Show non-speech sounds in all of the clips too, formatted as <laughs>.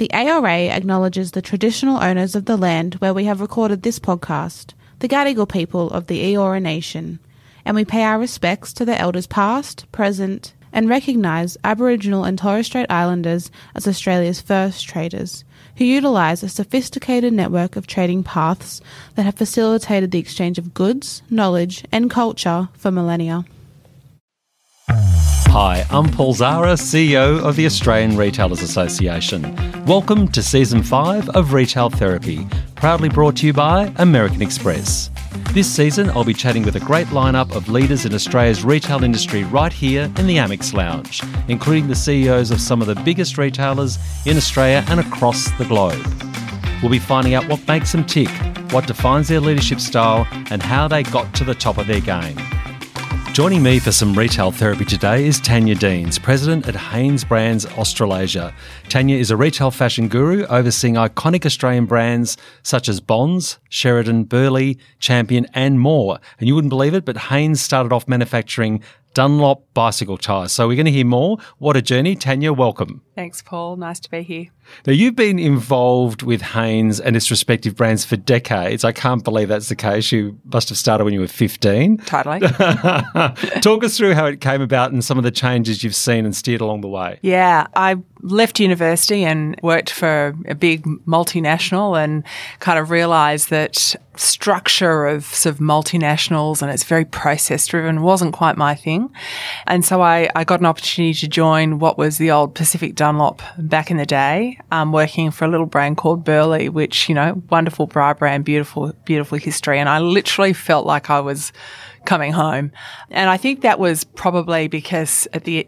The ARA acknowledges the traditional owners of the land where we have recorded this podcast, the Gadigal people of the Eora Nation, and we pay our respects to the elders past, present, and recognise Aboriginal and Torres Strait Islanders as Australia's first traders, who utilise a sophisticated network of trading paths that have facilitated the exchange of goods, knowledge, and culture for millennia. Hi, I'm Paul Zahra, CEO of the Australian Retailers Association. Welcome to Season 5 of Retail Therapy, proudly brought to you by American Express. This season, I'll be chatting with a great lineup of leaders in Australia's retail industry right here in the Amex Lounge, including the CEOs of some of the biggest retailers in Australia and across the globe. We'll be finding out what makes them tick, what defines their leadership style, and how they got to the top of their game. Joining me for some retail therapy today is Tanya Deans, President at Hanes Brands Australasia. Tanya is a retail fashion guru overseeing iconic Australian brands such as Bonds, Sheridan, Berlei, Champion, and more. And you wouldn't believe it, but Hanes started off manufacturing Dunlop bicycle tyres. So we're going to hear more. What a journey. Tanya, welcome. Thanks, Paul. Nice to be here. Now, you've been involved with Hanes and its respective brands for decades. I can't believe that's the case. You must have started when you were 15. Totally. <laughs> Talk us through how it came about and some of the changes you've seen and steered along the way. Yeah, I left university and worked for a big multinational and kind of realized that structure of sort of multinationals and it's very process driven wasn't quite my thing. And so I, I got an opportunity to join what was the old Pacific Dunlop back in the day um, working for a little brand called Berlei, which, you know, wonderful bra brand, beautiful, beautiful history. And I literally felt like I was coming home. And I think that was probably because at the,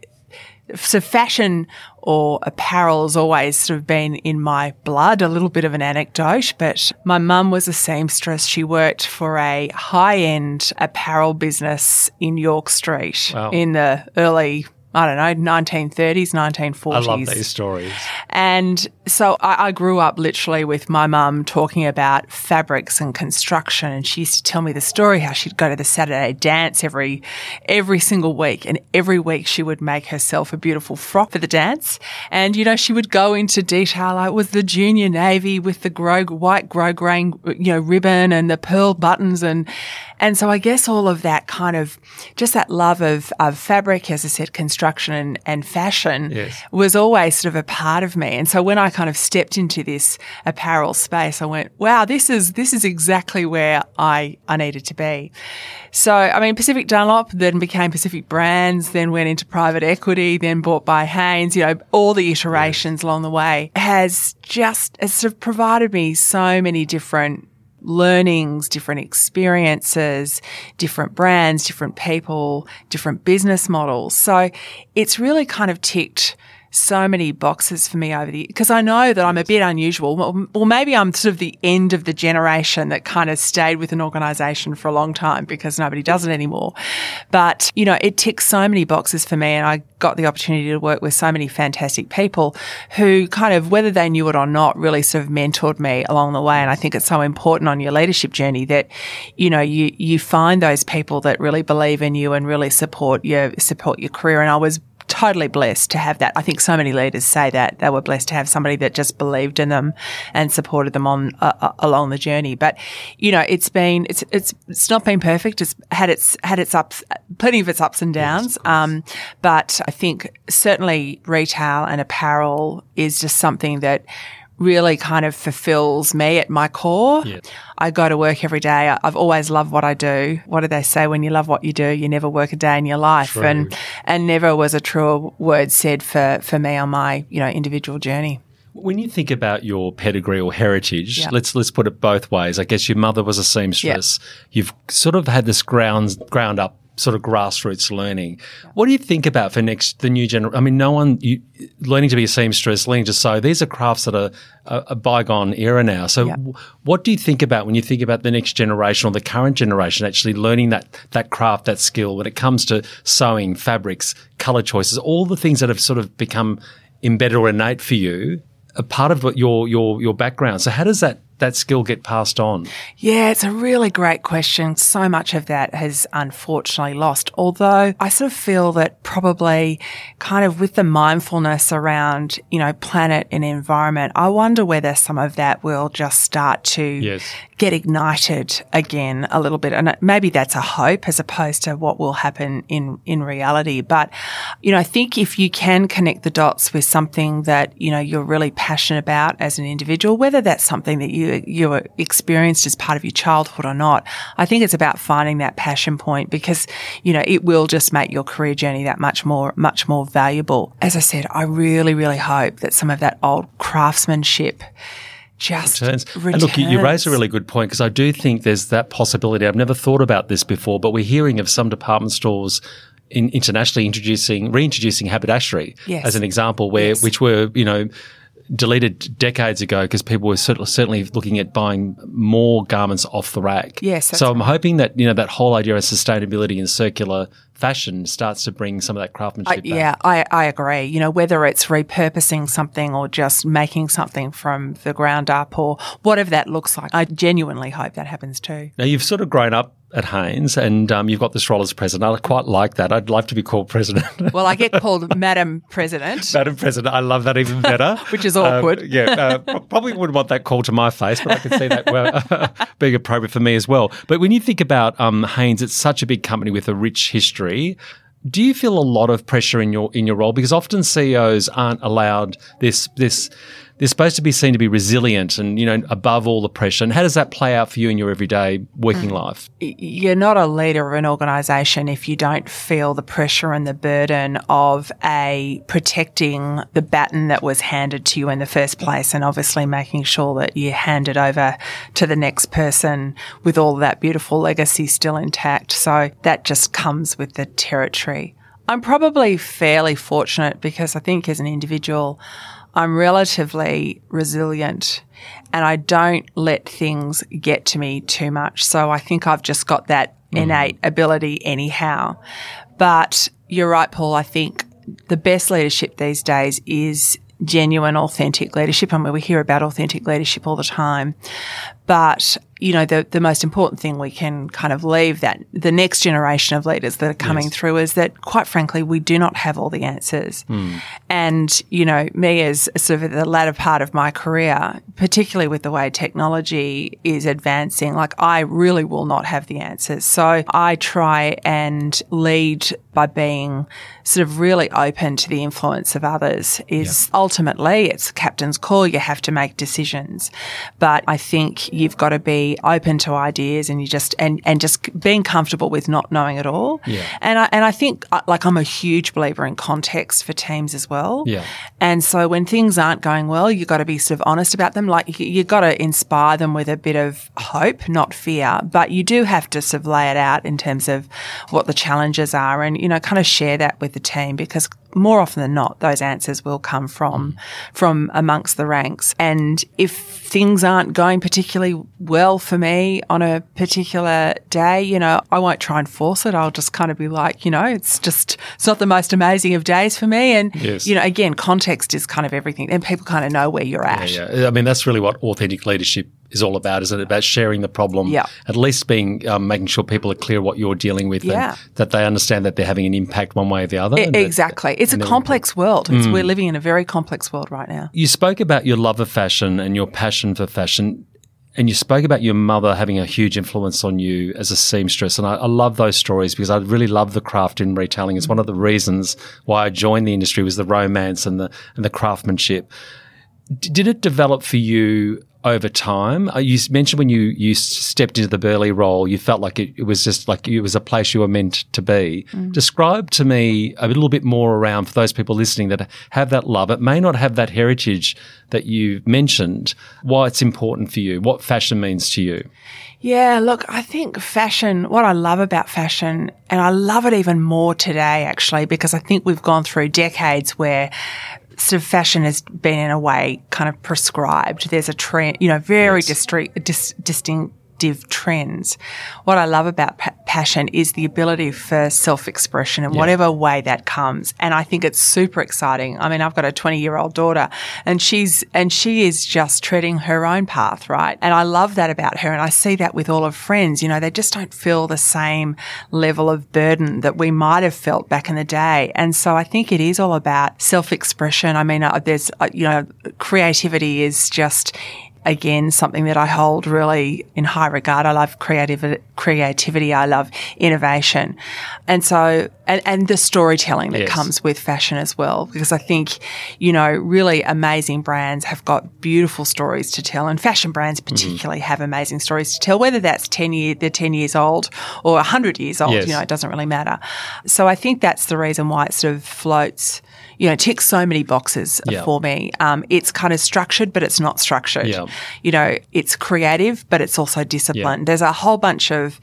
so fashion or apparel has always sort of been in my blood, a little bit of an anecdote, but my mum was a seamstress. She worked for a high end apparel business in York Street wow. in the early I don't know, 1930s, 1940s. I love these stories. And so I, I grew up literally with my mum talking about fabrics and construction. And she used to tell me the story how she'd go to the Saturday dance every, every single week. And every week she would make herself a beautiful frock for the dance. And, you know, she would go into detail. Like it was the junior navy with the grow, white grosgrain, you know, ribbon and the pearl buttons. And, and so I guess all of that kind of, just that love of, of fabric, as I said, construction and, and fashion yes. was always sort of a part of me. And so when I kind of stepped into this apparel space, I went, wow, this is, this is exactly where I, I needed to be. So, I mean, Pacific Dunlop then became Pacific Brands, then went into private equity, then bought by Hanes, you know, all the iterations yes. along the way has just, has sort of provided me so many different learnings, different experiences, different brands, different people, different business models. So it's really kind of ticked so many boxes for me over the because I know that I'm a bit unusual. Or maybe I'm sort of the end of the generation that kind of stayed with an organization for a long time because nobody does it anymore. But, you know, it ticks so many boxes for me and I got the opportunity to work with so many fantastic people who kind of, whether they knew it or not, really sort of mentored me along the way. And I think it's so important on your leadership journey that, you know, you, you find those people that really believe in you and really support your, support your career. And I was totally blessed to have that. I think so many leaders say that they were blessed to have somebody that just believed in them and supported them on uh, uh, along the journey. But you know, it's been it's it's it's not been perfect. It's had its had its ups, plenty of its ups and downs. Yes, um, but I think certainly retail and apparel is just something that really kind of fulfills me at my core. Yeah. I go to work every day. I've always loved what I do. What do they say? When you love what you do, you never work a day in your life. True. And and never was a truer word said for for me on my you know individual journey. When you think about your pedigree or heritage, let's let's put it both ways. I guess your mother was a seamstress. You've sort of had this ground ground up sort of grassroots learning. What do you think about for next the new generation? I mean, no one you, learning to be a seamstress, learning to sew. These are crafts that are a, a bygone era now. So, w- what do you think about when you think about the next generation or the current generation actually learning that that craft, that skill when it comes to sewing, fabrics, color choices, all the things that have sort of become embedded or innate for you, a part of your your your background. So, how does that that skill get passed on? Yeah, it's a really great question. So much of that has unfortunately lost. Although I sort of feel that probably kind of with the mindfulness around, you know, planet and environment, I wonder whether some of that will just start to Yes. get ignited again a little bit. And maybe that's a hope as opposed to what will happen in, in reality. But, you know, I think if you can connect the dots with something that, you know, you're really passionate about as an individual, whether that's something that you, you were experienced as part of your childhood or not, I think it's about finding that passion point because, you know, it will just make your career journey that much more, much more valuable. As I said, I really, really hope that some of that old craftsmanship just returns. returns. And look, you, you raise a really good point because I do think there's that possibility. I've never thought about this before, but we're hearing of some department stores in, internationally introducing, reintroducing haberdashery Yes. as an example, where Yes. which were you know deleted decades ago because people were certainly looking at buying more garments off the rack. Yes, so I'm hoping that you know that whole idea of sustainability and circular fashion starts to bring some of that craftsmanship. I, back. yeah, I, I agree. You know, whether it's repurposing something or just making something from the ground up or whatever that looks like, I genuinely hope that happens too. Now you've sort of grown up at Hanes, and um, you've got this role as president. I quite like that. I'd love to be called president. <laughs> Well, I get called Madam President. Madam President, I love that even better. <laughs> Which is awkward. Um, yeah, uh, probably wouldn't want that call to my face, but I can see that well, <laughs> being appropriate for me as well. But when you think about um, Hanes, it's such a big company with a rich history. Do you feel a lot of pressure in your in your role? Because often CEOs aren't allowed this this. They're supposed to be seen to be resilient and you know above all the pressure. And how does that play out for you in your everyday working mm. life? you're not a leader of an organisation if you don't feel the pressure and the burden of a protecting the baton that was handed to you in the first place, and obviously making sure that you hand it over to the next person with all that beautiful legacy still intact. So that just comes with the territory. I'm probably fairly fortunate because I think as an individual, I'm relatively resilient and I don't let things get to me too much. So I think I've just got that mm. innate ability anyhow. But you're right, Paul. I think the best leadership these days is genuine, authentic leadership. I mean, we hear about authentic leadership all the time. But, you know, the, the most important thing we can kind of leave that the next generation of leaders that are coming through is that, quite frankly, we do not have all the answers. Hmm. And, you know, me as sort of the latter part of my career, particularly with the way technology is advancing, like I really will not have the answers. So I try and lead by being sort of really open to the influence of others is ultimately it's a captain's call. You have to make decisions. But I think you've got to be open to ideas and you just, and, and just being comfortable with not knowing it all. Yeah. And I, and I think uh, like I'm a huge believer in context for teams as well. Yeah. And so when things aren't going well, you've got to be sort of honest about them. Like you- you've got to inspire them with a bit of hope, not fear, but you do have to sort of lay it out in terms of what the challenges are and, you know, kind of share that with the team because more often than not, those answers will come from, from amongst the ranks. And if things aren't going particularly well for me on a particular day, you know, I won't try and force it. I'll just kind of be like, you know, it's just, it's not the most amazing of days for me. And, Yes. you know, again, context is kind of everything and people kind of know where you're at. Yeah, I mean that's really what authentic leadership is all about, isn't it? About sharing the problem, Yeah. at least being um, making sure people are clear what you're dealing with, Yeah. and that they understand that they're having an impact one way or the other. E- and that- exactly. It's a complex world. It's, We're living in a very complex world right now. You spoke about your love of fashion and your passion for fashion. And you spoke about your mother having a huge influence on you as a seamstress. And I, I love those stories because I really love the craft in retailing. It's one of the reasons why I joined the industry was the romance and the, and the craftsmanship. D- did it develop for you over time? Uh, You mentioned when you, you stepped into the Berlei role, you felt like it, it was just like it was a place you were meant to be. Describe to me a little bit more around for those people listening that have that love. It may not have that heritage that you mentioned, why it's important for you, what fashion means to you. Yeah, look, I think fashion, what I love about fashion, and I love it even more today actually, because I think we've gone through decades where sort of fashion has been in a way kind of prescribed. There's a trend, you know, very distri- dis- distinct trends. What I love about pa- passion is the ability for self-expression in whatever way that comes. And I think it's super exciting. I mean, I've got a 20 year old daughter and she's, and she is just treading her own path, right? And I love that about her. And I see that with all of friends, you know, they just don't feel the same level of burden that we might have felt back in the day. And so I think it is all about self-expression. I mean, uh, there's, uh, you know, creativity is just again something that I hold really in high regard. I love creativity, creativity. I love innovation, and so and, and the storytelling that Yes. comes with fashion as well. Because I think you know really amazing brands have got beautiful stories to tell, and fashion brands Mm-hmm. particularly have amazing stories to tell. Whether that's ten year they're ten years old or hundred years old, Yes. you know, it doesn't really matter. So I think that's the reason why it sort of floats. You know, ticks so many boxes Yeah. for me. Um, it's kind of structured, but it's not structured. Yeah. You know, it's creative, but it's also disciplined. There's a whole bunch of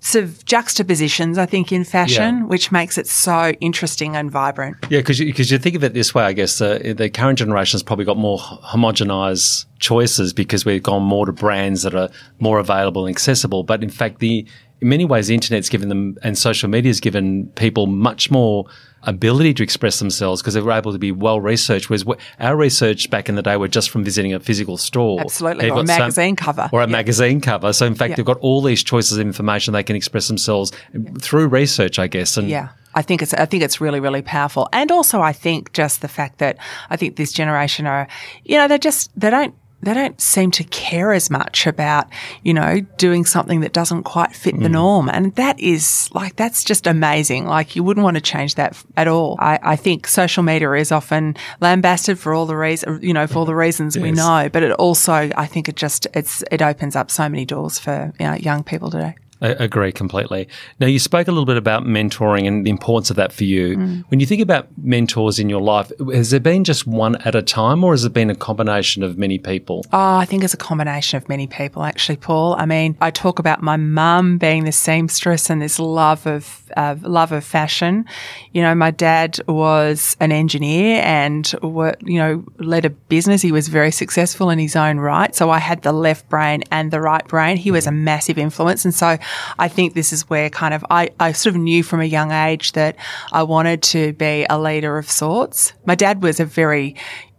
sort of juxtapositions, I think, in fashion, Yeah. which makes it so interesting and vibrant. Yeah, because you, 'cause you think of it this way, I guess uh, the current generation has probably got more homogenized choices because we've gone more to brands that are more available and accessible. But in fact, the in many ways, the internet's given them and social media's given people much more ability to express themselves because they were able to be well researched. Whereas our research back in the day were just from visiting a physical store, Absolutely, or a magazine cover. or a Yeah. magazine cover. So in fact, Yeah. they've got all these choices of information they can express themselves um, through research, I guess. And Yeah. I think it's I think it's really really powerful, and also I think just the fact that I think this generation are, you know, they just they don't they don't seem to care as much about you know doing something that doesn't quite fit Mm. the norm, and that is like that's just amazing. Like you wouldn't want to change that f- at all. I, I think social media is often lambasted for all the reasons you know for all the <laughs> reasons we know, but it also I think it just it's it opens up so many doors for you know, young people today. I agree completely. Now, you spoke a little bit about mentoring and the importance of that for you. Mm. When you think about mentors in your life, has there been just one at a time or has it been a combination of many people? Oh, I think it's a combination of many people, actually, Paul. I mean, I talk about my mum being the seamstress and this love of uh, love of fashion. You know, my dad was an engineer and you know led a business. He was very successful in his own right. So I had the left brain and the right brain. He was a massive influence, and so I think this is where kind of I, I sort of knew from a young age that I wanted to be a leader of sorts. My dad was a very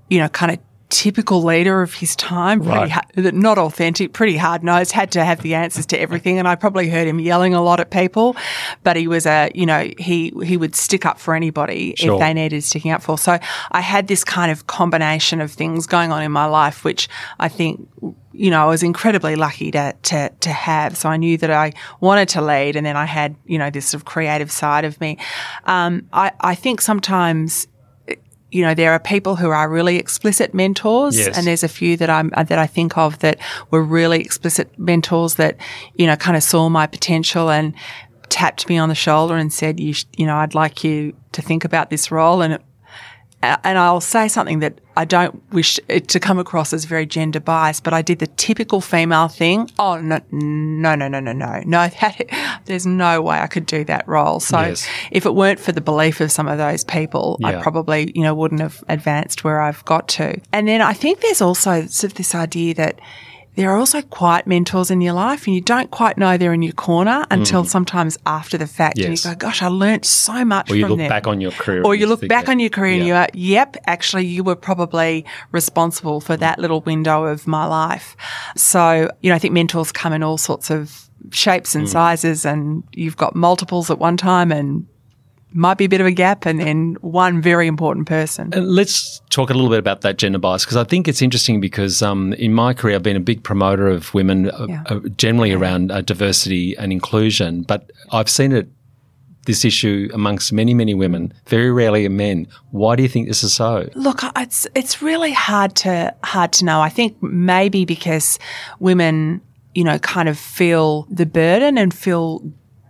you know, kind of typical leader of his time, Right. ha- not authentic, pretty hard nosed, had to have the answers to everything. And I probably heard him yelling a lot at people, but he was a, you know, he, he would stick up for anybody Sure. if they needed sticking up for. So I had this kind of combination of things going on in my life, which I think, you know, I was incredibly lucky to, to, to have. So I knew that I wanted to lead and then I had, you know, this sort of creative side of me. Um, I, I think sometimes you know, there are people who are really explicit mentors, Yes. and there's a few that I'm uh, that I think of that were really explicit mentors that you know kind of saw my potential and tapped me on the shoulder and said, "You, sh- you know, I'd like you to think about this role." And it, and I'll say something that I don't wish it to come across as very gender biased, but I did the typical female thing. Oh no, no, no, no, no, no, no! <laughs> That, there's no way I could do that role. So Yes. if it weren't for the belief of some of those people, Yeah. I probably, you know, wouldn't have advanced where I've got to. And then I think there's also sort of this idea that there are also quiet mentors in your life and you don't quite know they're in your corner until sometimes after the fact. Mm. Yes. And you go, gosh, I learnt so much Or you from look them. back on your career. Or you look back that- on your career and you are, yep, actually, you were probably responsible for that little window of my life. So, you know, I think mentors come in all sorts of shapes Mm. and sizes, and you've got multiples at one time and might be a bit of a gap, and then one very important person. And let's talk a little bit about that gender bias because I think it's interesting because um, in my career I've been a big promoter of women, uh, Yeah. uh, generally around uh, diversity and inclusion, but I've seen it this issue amongst many many women, very rarely in men. Why do you think this is so? Look, it's it's really hard to hard to know. I think maybe because women, you know, kind of feel the burden and feel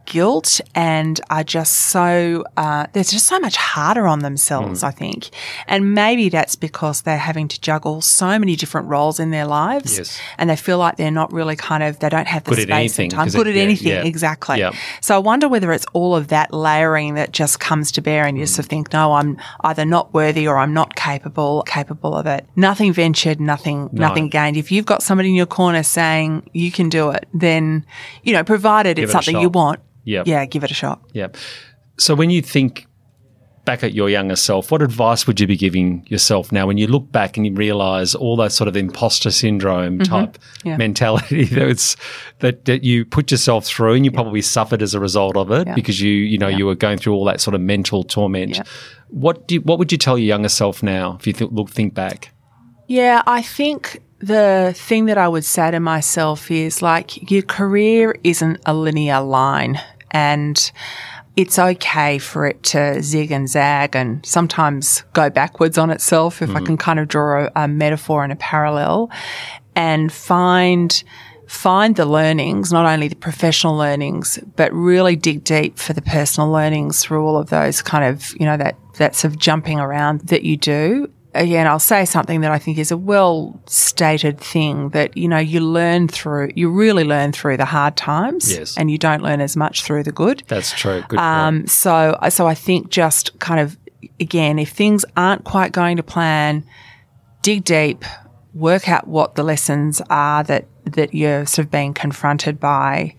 guilt and are just so, uh, they're just so much harder on themselves, I think. And maybe that's because they're having to juggle so many different roles in their lives. Yes. And they feel like they're not really kind of, they don't have the Good space anything, and time. Good it- at yeah, anything. yeah. Exactly. So I wonder whether it's all of that layering that just comes to bear and you sort of think, no, I'm either not worthy or I'm not capable, capable of it. Nothing ventured, nothing, nothing gained. If you've got somebody in your corner saying you can do it, then, you know, provided Give it's it something you want, Yep. yeah, give it a shot. Yeah. So when you think back at your younger self, what advice would you be giving yourself now when you look back and you realize all that sort of imposter syndrome mm-hmm. type Yeah. mentality <laughs> that's that, that you put yourself through and you probably suffered as a result of it Yeah. because you you know you were going through all that sort of mental torment. Yeah. What do you, what would you tell your younger self now if you th- look think back? Yeah, I think the thing that I would say to myself is like your career isn't a linear line and it's okay for it to zig and zag and sometimes go backwards on itself if I mm. can kind of draw a, a metaphor and a parallel and find find the learnings, not only the professional learnings, but really dig deep for the personal learnings through all of those kind of, you know, that, that sort of jumping around that you do. Again, I'll say something that I think is a well stated thing that, you know, you learn through, you really learn through the hard times Yes. and you don't learn as much through the good. That's true. Good point. Um, so, so I think just kind of, again, if things aren't quite going to plan, dig deep, work out what the lessons are that, that you're sort of being confronted by.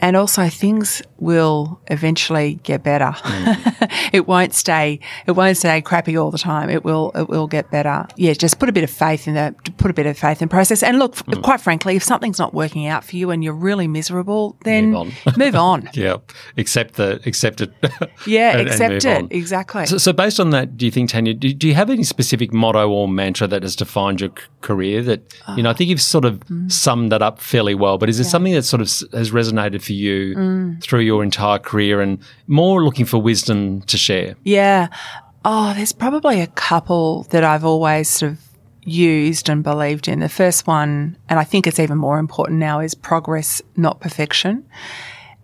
And also things will eventually get better. Mm. <laughs> it won't stay, it won't stay crappy all the time. It will, it will get better. Yeah. Just put a bit of faith in the, put a bit of faith in process. And look, mm. quite frankly, if something's not working out for you and you're really miserable, then Move on. <laughs> move on. <laughs> yeah. Accept the accept it. Yeah, and- and accept move it. Exactly. So, so based on that, do you think, Tanya, do, do you have any specific motto or mantra that has defined your c- career that, you know, I ah. think you've sort of mm. summed that up fairly well, but is there something that sort of has resonated for you through your entire career and more looking for wisdom to share? yeah. Oh, there's probably a couple that I've always sort of used and believed in. The first one, and I think it's even more important now, is progress, not perfection.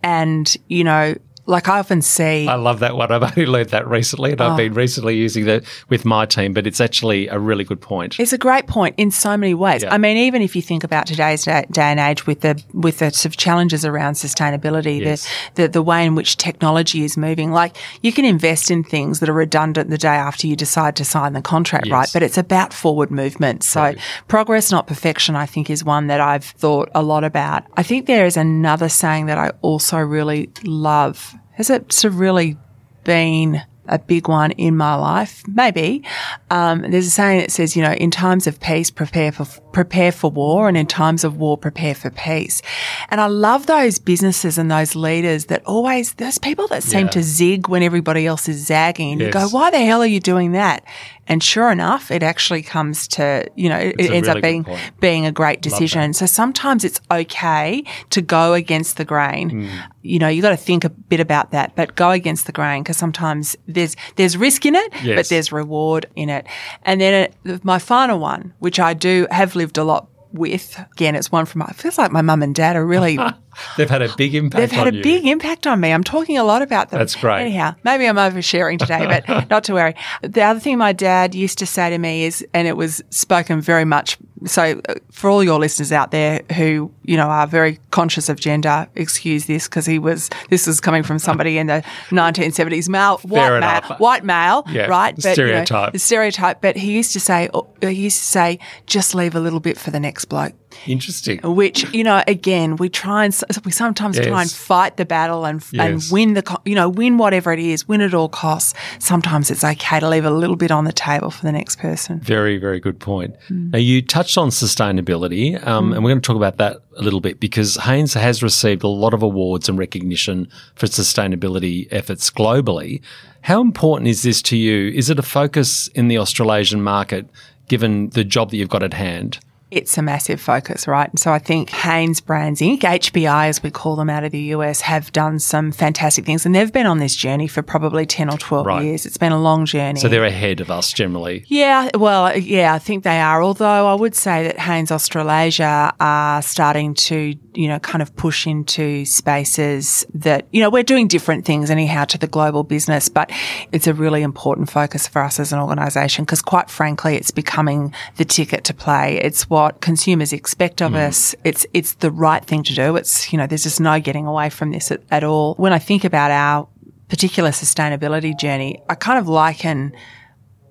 And, you know, like I often see. I love that one. I've only learned that recently and I've oh. been recently using that with my team, but it's actually a really good point. It's a great point in so many ways. Yeah. I mean, even if you think about today's day, day and age with the with the sort of challenges around sustainability, Yes. the, the the way in which technology is moving, like you can invest in things that are redundant the day after you decide to sign the contract, right? But it's about forward movement. So Right. progress, not perfection, I think is one that I've thought a lot about. I think there is another saying that I also really love. Has it sort of really been a big one in my life? Maybe. Um, there's a saying that says, you know, in times of peace, prepare for prepare for war, and in times of war, prepare for peace. And I love those businesses and those leaders that always those people that seem Yeah. to zig when everybody else is zagging, and you go, why the hell are you doing that? And sure enough, it actually comes to, you know, it, it ends really up being being a great decision. So sometimes it's okay to go against the grain. Hmm. You know, you got to think a bit about that, but go against the grain because sometimes there's there's risk in it, Yes. but there's reward in it. And then it, my final one, which I do have lived a lot with, again, it's one from. It feels like my mum and dad are really <laughs> They've had a big impact They've had on a you. big impact on me. I'm talking a lot about them. That's great. Anyhow, maybe I'm oversharing today, but <laughs> not to worry. The other thing my dad used to say to me is, and it was spoken very much. So, uh, for all your listeners out there who you know are very conscious of gender, excuse this because he was. This is coming from somebody in the 1970s, male, white male, white male, Yeah, right? you know, stereotype. the stereotype. But he used to say, uh, he used to say, just leave a little bit for the next bloke Interesting. which you know again we try and we sometimes try and fight the battle and and win the you know win whatever it is win at all costs sometimes it's okay to leave a little bit on the table for the next person Very, very good point. Hmm. Now, you touched on sustainability, um, and we're going to talk about that a little bit because Hanes has received a lot of awards and recognition for sustainability efforts globally. How important is this to you? Is it a focus in the Australasian market given the job that you've got at hand? It's a massive focus, right? And so I think Hanes Brands Inc., HBI as we call them out of the US, have done some fantastic things. And they've been on this journey for probably 10 or 12 Right. years. It's been a long journey. So they're ahead of us generally. Yeah, well, yeah, I think they are. Although I would say that Hanes Australasia are starting to you know, kind of push into spaces that, you know, we're doing different things anyhow to the global business, but it's a really important focus for us as an organization because quite frankly, it's becoming the ticket to play. It's what consumers expect of mm. us. It's, it's the right thing to do. It's, you know, there's just no getting away from this at, at all. When I think about our particular sustainability journey, I kind of liken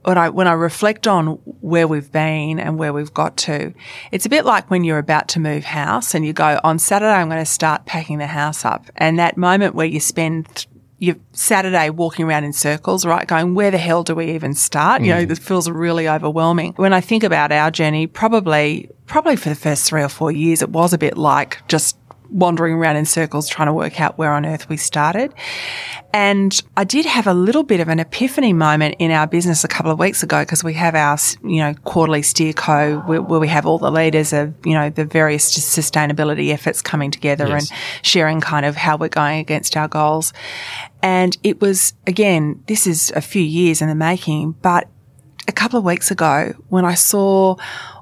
when I when I reflect on where we've been and where we've got to, it's a bit like when you're about to move house and you go on Saturday I'm going to start packing the house up, and that moment where you spend your Saturday walking around in circles, right? Going, where the hell do we even start? Mm. You know, mm. it feels really overwhelming. When I think about our journey, probably, probably for the first three or four years, it was a bit like just wandering around in circles trying to work out where on earth we started. And I did have a little bit of an epiphany moment in our business a couple of weeks ago because we have our, you know, quarterly steerco where, where, we have all the leaders of, you know, the various sustainability efforts coming together yes. and sharing kind of how we're going against our goals. And it was, again, this is a few years in the making, but a couple of weeks ago when I saw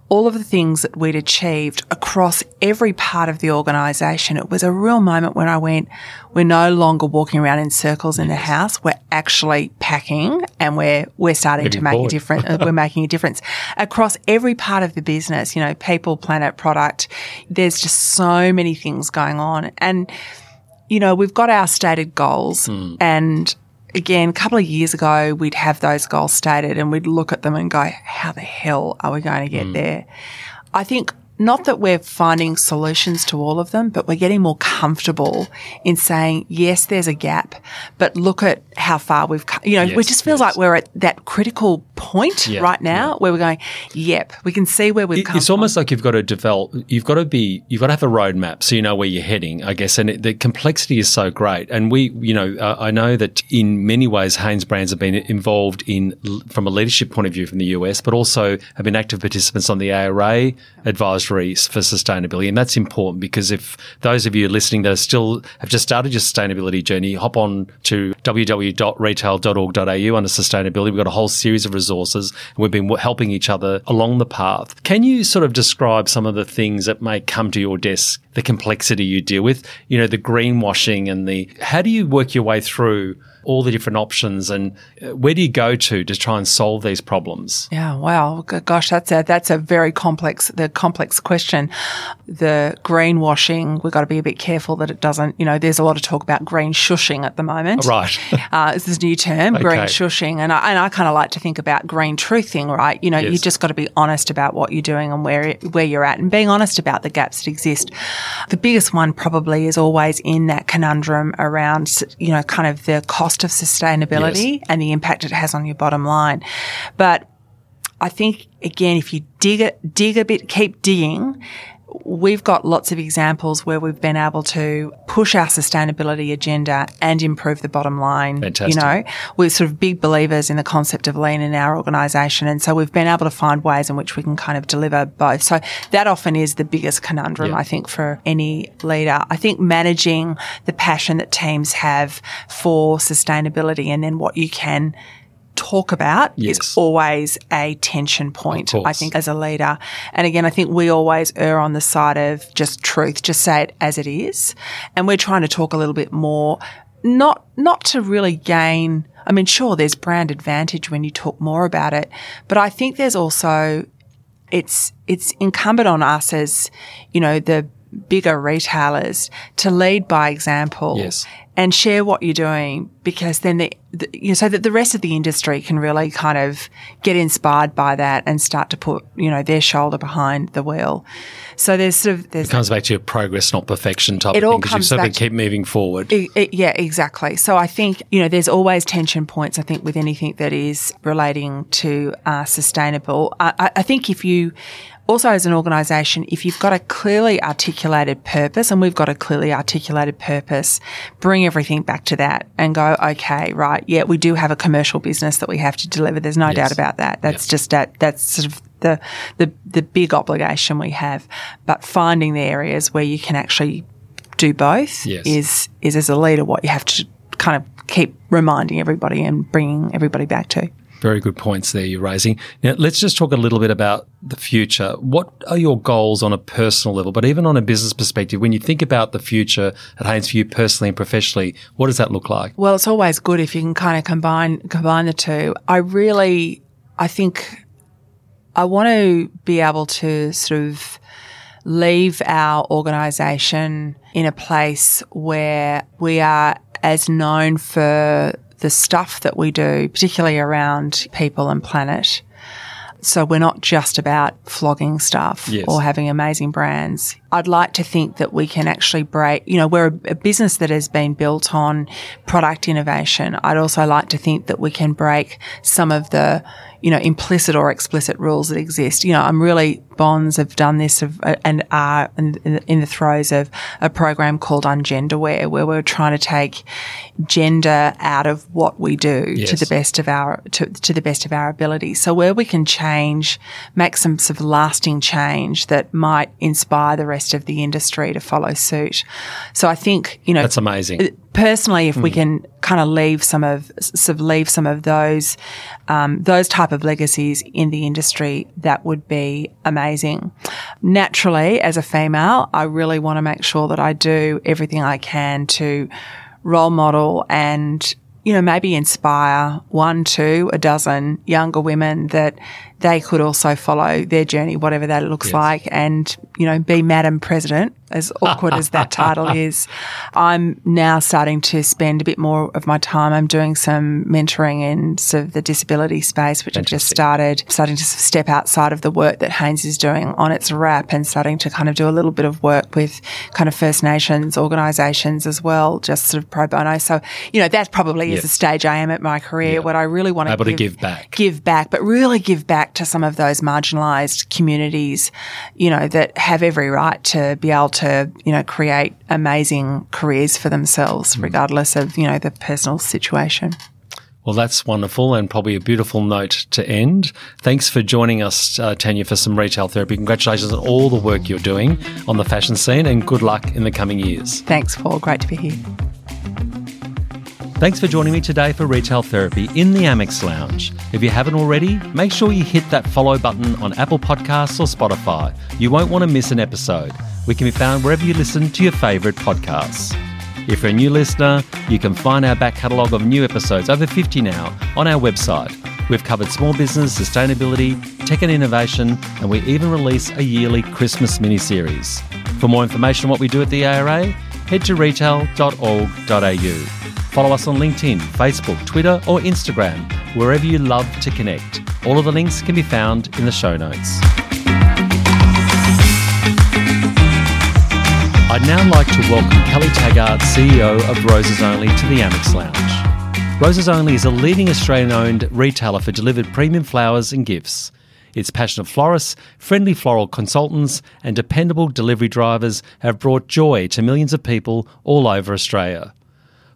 all of the things that we'd achieved across every part of the organisation. It was a real moment when I went, we're no longer walking around in circles in the house. We're actually packing and we're, we're starting to make a difference. we're making a difference across every part of the business, you know, people, planet, product. There's just so many things going on. And, you know, we've got our stated goals mm. and again, a couple of years ago, we'd have those goals stated and we'd look at them and go, how the hell are we going to get mm. there? I think not that we're finding solutions to all of them, but we're getting more comfortable in saying, yes, there's a gap, but look at how far we've come. You know, yes, it just feels yes. like we're at that critical point yeah, right now yeah. where we're going, yep, we can see where we've it, come It's from. almost like you've got to develop, you've got to be, you've got to have a roadmap so you know where you're heading, I guess. And it, the complexity is so great. And we, you know, uh, I know that in many ways, Hanes brands have been involved in, from a leadership point of view from the US, but also have been active participants on the ARA advisory for sustainability. And that's important because if those of you listening that are still have just started your sustainability journey, hop on to www.retail.org.au under sustainability. We've got a whole series of resources and we've been helping each other along the path. Can you sort of describe some of the things that may come to your desk, the complexity you deal with, you know, the greenwashing and the, how do you work your way through all the different options and uh, where do you go to to try and solve these problems? Yeah, wow. Gosh, that's a, that's a very complex, the complex question. The greenwashing, we've got to be a bit careful that it doesn't, you know, there's a lot of talk about green shushing at the moment. Right. <laughs> uh, it's this new term, okay. green shushing. And I, and I kind of like to think about green truthing, right? You know, yes. you just got to be honest about what you're doing and where, where you're at and being honest about the gaps that exist. The biggest one probably is always in that conundrum around, you know, kind of the cost cost of sustainability yes. and the impact it has on your bottom line. But I think again, if you dig it, dig a bit, keep digging, we've got lots of examples where we've been able to push our sustainability agenda and improve the bottom line. Fantastic. You know, we're sort of big believers in the concept of lean in our organisation. And so we've been able to find ways in which we can kind of deliver both. So that often is the biggest conundrum, yeah. I think, for any leader. I think managing the passion that teams have for sustainability and then what you can talk about yes. is always a tension point, I think, as a leader. And again, I think we always err on the side of just truth, just say it as it is. And we're trying to talk a little bit more, not, not to really gain, I mean, sure, there's brand advantage when you talk more about it, but I think there's also, it's, it's incumbent on us as, you know, the bigger retailers to lead by example yes. and share what you're doing because then the, the, you know so that the rest of the industry can really kind of get inspired by that and start to put you know their shoulder behind the wheel. So there's sort of there's it comes back to your progress, not perfection type it of thing because you sort of keep moving forward. It, it, yeah, exactly. So I think you know there's always tension points. I think with anything that is relating to uh, sustainable. I, I think if you also as an organisation, if you've got a clearly articulated purpose, and we've got a clearly articulated purpose, bring everything back to that and go, okay, right, yeah, we do have a commercial business that we have to deliver. There's no yes. doubt about that. That's just that, that's sort of the, the, the big obligation we have. But finding the areas where you can actually do both yes. is, is as a leader what you have to kind of keep reminding everybody and bringing everybody back to. Very good points there you're raising. Now, let's just talk a little bit about the future. What are your goals on a personal level, but even on a business perspective? When you think about the future at Hanes for you personally and professionally, what does that look like? Well, it's always good if you can kind of combine combine the two. I really, I think, I want to be able to sort of leave our organisation in a place where we are as known for the stuff that we do, particularly around people and planet. So we're not just about flogging stuff Yes. or having amazing brands. I'd like to think that we can actually break, you know, we're a, a business that has been built on product innovation. I'd also like to think that we can break some of the, you know, implicit or explicit rules that exist. You know, I'm really, Bonds have done this of, uh, and are in, in the throes of a program called Ungenderwear, where we're trying to take gender out of what we do to the best of our to, to the best of our ability. So where we can change, make some sort of lasting change that might inspire the rest of the industry to follow suit. So I think you know That's amazing. Personally, if we can kind of leave some of sort of leave some of those um, those type of legacies in the industry, that would be amazing. Naturally, as a female, I really want to make sure that I do everything I can to role model and you know maybe inspire one, two, a dozen younger women that they could also follow their journey, whatever that looks like, and you know be Madam President, as awkward as that <laughs> title is. I'm now starting to spend a bit more of my time. I'm doing some mentoring in sort of the disability space, which I've just started, starting to step outside of the work that Hanes is doing on its wrap and starting to kind of do a little bit of work with kind of First Nations organisations as well, just sort of pro bono. So, you know, that probably is the stage I am at my career. What I really want to Able to give back. give back, but really give back to some of those marginalised communities, you know, that have every right to be able to, you know, create amazing careers for Mm. themselves, regardless of, you know, the personal situation. Well, that's wonderful and probably a beautiful note to end. Thanks for joining us, uh, Tanya, for some retail therapy. Congratulations on all the work you're doing on the fashion scene and good luck in the coming years. Thanks, Paul. Great to be here. Thanks for joining me today for Retail Therapy in the Amex Lounge. If you haven't already, make sure you hit that follow button on Apple Podcasts or Spotify. You won't want to miss an episode. We can be found wherever you listen to your favourite podcasts. If you're a new listener, you can find our back catalogue of new episodes, over 50 now, on our website. We've covered small business, sustainability, tech and innovation, and we even release a yearly Christmas mini series. For more information on what we do at the ARA, head to retail.org.au. Follow us on LinkedIn, Facebook, Twitter, or Instagram, wherever you love to connect. All of the links can be found in the show notes. I'd now like to welcome Kelly Taggart, CEO of Roses Only, to the Amex Lounge. Roses Only is a leading Australian owned retailer for delivered premium flowers and gifts. Its passionate florists, friendly floral consultants, and dependable delivery drivers have brought joy to millions of people all over Australia.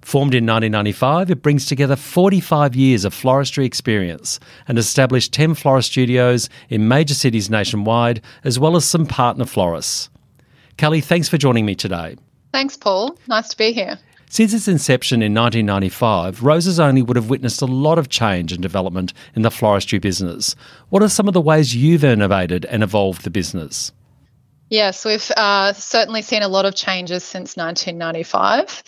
Formed in 1995, it brings together 45 years of floristry experience and established 10 florist studios in major cities nationwide, as well as some partner florists. Kelly, thanks for joining me today. Thanks, Paul. Nice to be here. Since its inception in 1995, Roses Only would have witnessed a lot of change and development in the floristry business. What are some of the ways you've innovated and evolved the business? Yes, we've uh, certainly seen a lot of changes since 1995.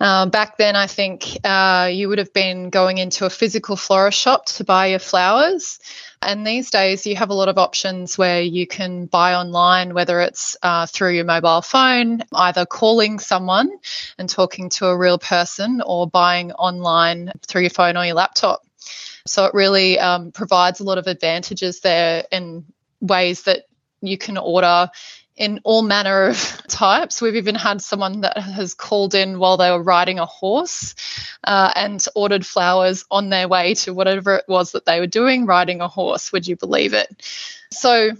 Uh, back then, I think uh, you would have been going into a physical florist shop to buy your flowers. And these days, you have a lot of options where you can buy online, whether it's uh, through your mobile phone, either calling someone and talking to a real person, or buying online through your phone or your laptop. So it really um, provides a lot of advantages there in ways that you can order in all manner of <laughs> types. We've even had someone that has called in while they were riding a horse uh, and ordered flowers on their way to whatever it was that they were doing, riding a horse. Would you believe it? So,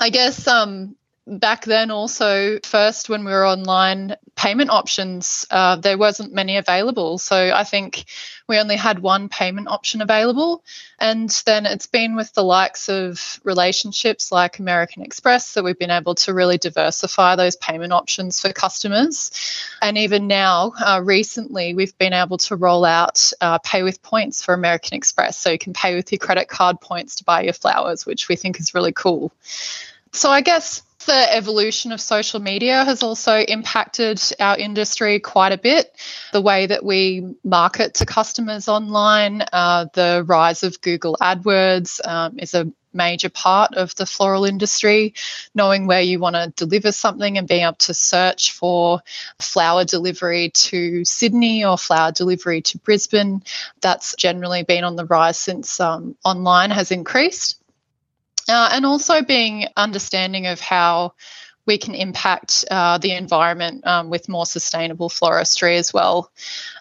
I guess um, back then also first when we were online payment options uh, there wasn't many available. So i think we only had one payment option available. And then it's been with the likes of relationships like american express that we've been able to really diversify those payment options for customers. And even now uh, recently we've been able to roll out uh, pay with points for american express. So you can pay with your credit card points to buy your flowers which we think is really cool. So i guess the evolution of social media has also impacted our industry quite a bit. The way that we market to customers online, uh, the rise of Google AdWords um, is a major part of the floral industry. Knowing where you want to deliver something and being able to search for flower delivery to Sydney or flower delivery to Brisbane, that's generally been on the rise since um, online has increased. Uh, and also being understanding of how we can impact uh, the environment um, with more sustainable floristry as well.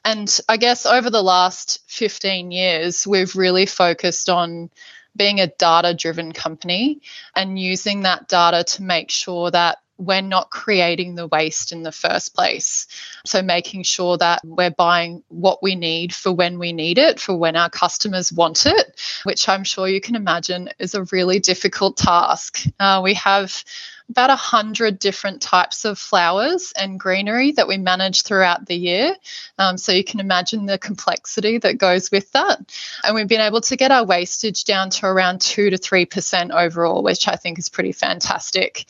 And I guess over the last 15 years, we've really focused on being a data driven company and using that data to make sure that we're not creating the waste in the first place. So, making sure that we're buying what we need for when we need it, for when our customers want it, which I'm sure you can imagine is a really difficult task. Uh, we have about a hundred different types of flowers and greenery that we manage throughout the year. Um, so you can imagine the complexity that goes with that. And we've been able to get our wastage down to around two to three percent overall, which I think is pretty fantastic.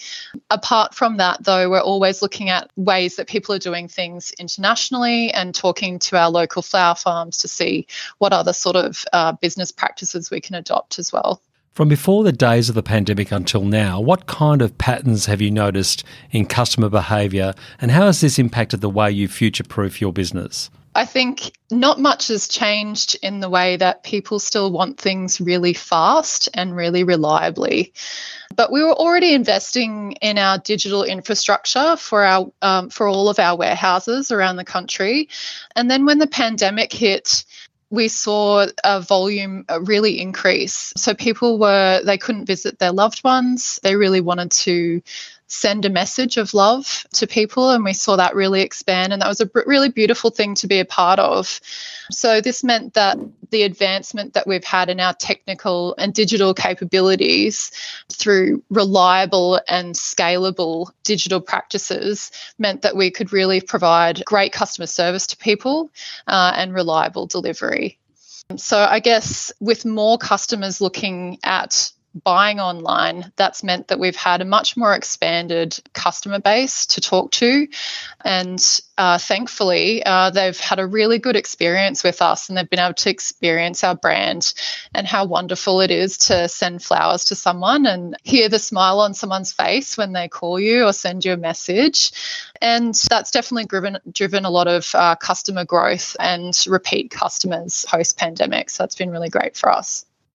Apart from that, though, we're always looking at ways that people are doing things internationally and talking to our local flower farms to see what other sort of uh, business practices we can adopt as well. From before the days of the pandemic until now, what kind of patterns have you noticed in customer behaviour and how has this impacted the way you future proof your business? I think not much has changed in the way that people still want things really fast and really reliably. But we were already investing in our digital infrastructure for our um, for all of our warehouses around the country, and then when the pandemic hit, we saw a volume really increase. So people were, they couldn't visit their loved ones. They really wanted to send a message of love to people. And we saw that really expand. And that was a really beautiful thing to be a part of. So, this meant that the advancement that we've had in our technical and digital capabilities through reliable and scalable digital practices meant that we could really provide great customer service to people uh, and reliable delivery. So, I guess with more customers looking at buying online, that's meant that we've had a much more expanded customer base to talk to. And uh, thankfully, uh, they've had a really good experience with us and they've been able to experience our brand and how wonderful it is to send flowers to someone and hear the smile on someone's face when they call you or send you a message. And that's definitely driven, driven a lot of uh, customer growth and repeat customers post pandemic. So that's been really great for us.